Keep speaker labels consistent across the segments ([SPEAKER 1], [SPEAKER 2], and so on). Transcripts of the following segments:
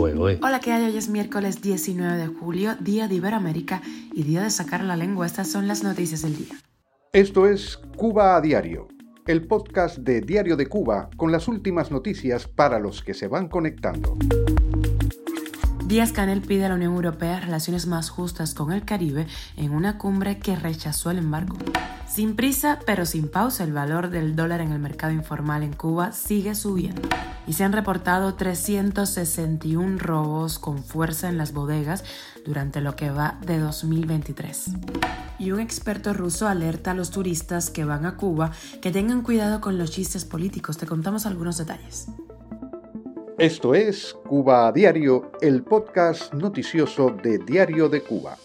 [SPEAKER 1] Hola, ¿qué hay? Hoy es miércoles 19 de julio, día de Iberoamérica y día de sacar la lengua. Estas son las noticias del día.
[SPEAKER 2] Esto es Cuba a Diario, el podcast de Diario de Cuba con las últimas noticias para los que se van conectando.
[SPEAKER 1] Díaz Canel pide a la Unión Europea relaciones más justas con el Caribe en una cumbre que rechazó el embargo. Sin prisa, pero sin pausa, el valor del dólar en el mercado informal en Cuba sigue subiendo. Y se han reportado 361 robos con fuerza en las bodegas durante lo que va de 2023. Y un experto ruso alerta a los turistas que van a Cuba que tengan cuidado con los chistes políticos. Te contamos algunos detalles.
[SPEAKER 2] Esto es Cuba Diario, el podcast noticioso de Diario de Cuba.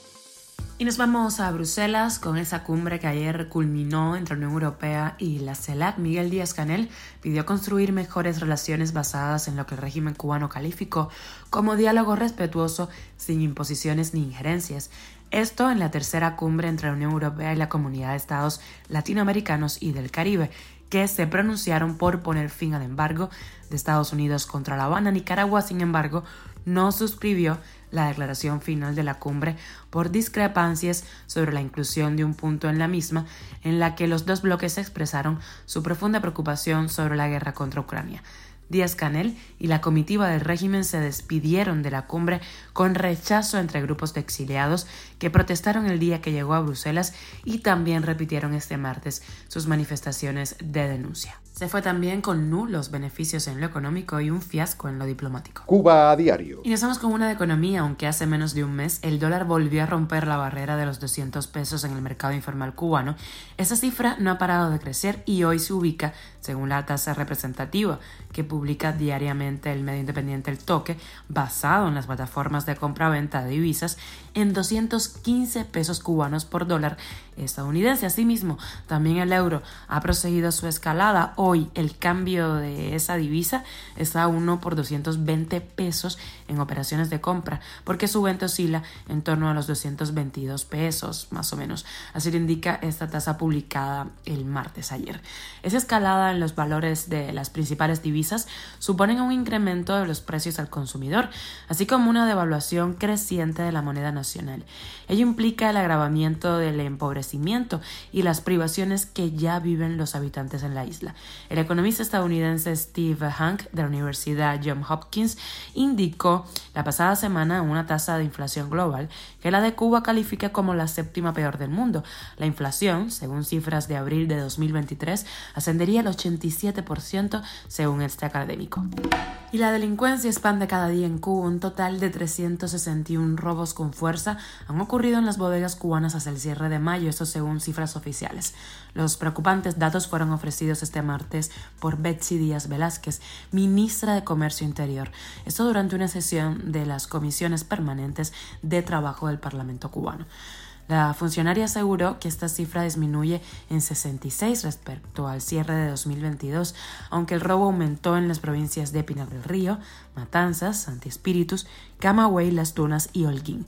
[SPEAKER 1] Y nos vamos a Bruselas con esa cumbre que ayer culminó entre la Unión Europea y la CELAC. Miguel Díaz Canel pidió construir mejores relaciones basadas en lo que el régimen cubano calificó como diálogo respetuoso sin imposiciones ni injerencias. Esto en la tercera cumbre entre la Unión Europea y la Comunidad de Estados Latinoamericanos y del Caribe, que se pronunciaron por poner fin al embargo de Estados Unidos contra La Habana. Nicaragua, sin embargo, no suscribió la declaración final de la cumbre por discrepancias sobre la inclusión de un punto en la misma en la que los dos bloques expresaron su profunda preocupación sobre la guerra contra Ucrania. Díaz Canel y la comitiva del régimen se despidieron de la cumbre con rechazo entre grupos de exiliados que protestaron el día que llegó a Bruselas y también repitieron este martes sus manifestaciones de denuncia. Se fue también con nulos beneficios en lo económico y un fiasco en lo diplomático.
[SPEAKER 2] Cuba a diario.
[SPEAKER 1] Y estamos con una de economía, aunque hace menos de un mes el dólar volvió a romper la barrera de los 200 pesos en el mercado informal cubano. Esa cifra no ha parado de crecer y hoy se ubica, según la tasa representativa que publica diariamente el medio independiente El Toque, basado en las plataformas de compra-venta de divisas, en 215 pesos cubanos por dólar estadounidense. Asimismo, también el euro ha proseguido su escalada. Hoy el cambio de esa divisa está a 1 por 220 pesos en operaciones de compra, porque su venta oscila en torno a los 222 pesos, más o menos. Así lo indica esta tasa publicada el martes ayer. Esa escalada en los valores de las principales divisas suponen un incremento de los precios al consumidor, así como una devaluación creciente de la moneda nacional. Ello implica el agravamiento del empobrecimiento y las privaciones que ya viven los habitantes en la isla. El economista estadounidense Steve Hank de la Universidad Johns Hopkins indicó la pasada semana una tasa de inflación global que la de Cuba califica como la séptima peor del mundo. La inflación, según cifras de abril de 2023, ascendería al 87% según este académico. Y la delincuencia expande cada día en Cuba. Un total de 361 robos con fuerza han ocurrido en las bodegas cubanas hasta el cierre de mayo, eso según cifras oficiales. Los preocupantes datos fueron ofrecidos este martes por Betsy Díaz Velázquez, ministra de Comercio Interior. Esto durante una sesión de las comisiones permanentes de trabajo del Parlamento cubano. La funcionaria aseguró que esta cifra disminuye en 66 respecto al cierre de 2022, aunque el robo aumentó en las provincias de Pinar del Río, Matanzas, Santi Espíritus, Camagüey, Las Tunas y Holguín.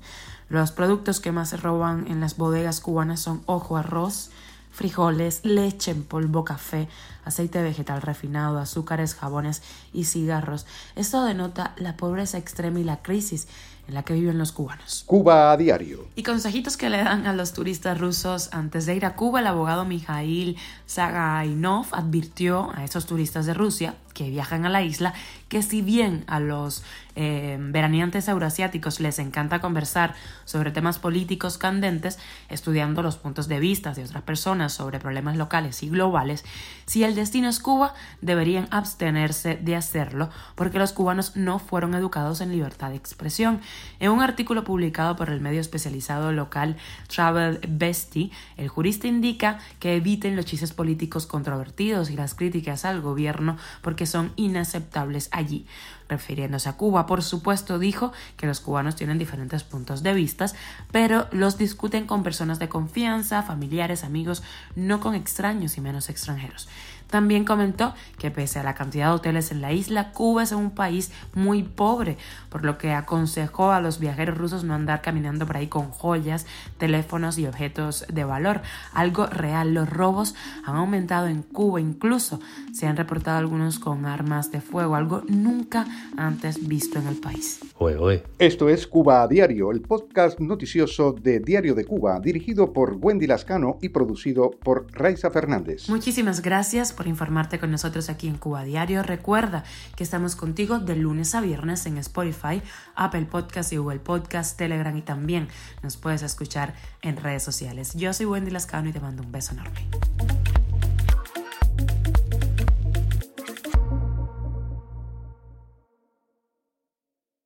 [SPEAKER 1] Los productos que más se roban en las bodegas cubanas son ojo arroz, frijoles, leche en polvo, café, aceite vegetal refinado, azúcares, jabones y cigarros. Esto denota la pobreza extrema y la crisis en la que viven los cubanos.
[SPEAKER 2] Cuba a diario.
[SPEAKER 1] Y consejitos que le dan a los turistas rusos antes de ir a Cuba, el abogado Mikhail Sagainov advirtió a esos turistas de Rusia que viajan a la isla que si bien a los eh, veraneantes euroasiáticos les encanta conversar sobre temas políticos candentes, estudiando los puntos de vista de otras personas sobre problemas locales y globales, si el destino es Cuba, deberían abstenerse de hacerlo porque los cubanos no fueron educados en libertad de expresión. En un artículo publicado por el medio especializado local Travel Bestie, el jurista indica que eviten los chistes políticos controvertidos y las críticas al gobierno porque son inaceptables allí. Refiriéndose a Cuba, por supuesto, dijo que los cubanos tienen diferentes puntos de vista, pero los discuten con personas de confianza, familiares, amigos, no con extraños y menos extranjeros. También comentó que pese a la cantidad de hoteles en la isla, Cuba es un país muy pobre, por lo que aconsejó a los viajeros rusos no andar caminando por ahí con joyas, teléfonos y objetos de valor. Algo real, los robos han aumentado en Cuba, incluso se han reportado algunos con armas de fuego, algo nunca antes visto en el país.
[SPEAKER 2] Esto es Cuba a Diario, el podcast noticioso de Diario de Cuba, dirigido por Wendy Lascano y producido por Raiza Fernández.
[SPEAKER 1] Muchísimas gracias por informarte con nosotros aquí en Cuba Diario. Recuerda que estamos contigo de lunes a viernes en Spotify, Apple Podcast y Google Podcast, Telegram y también nos puedes escuchar en redes sociales. Yo soy Wendy Lascano y te mando un beso enorme.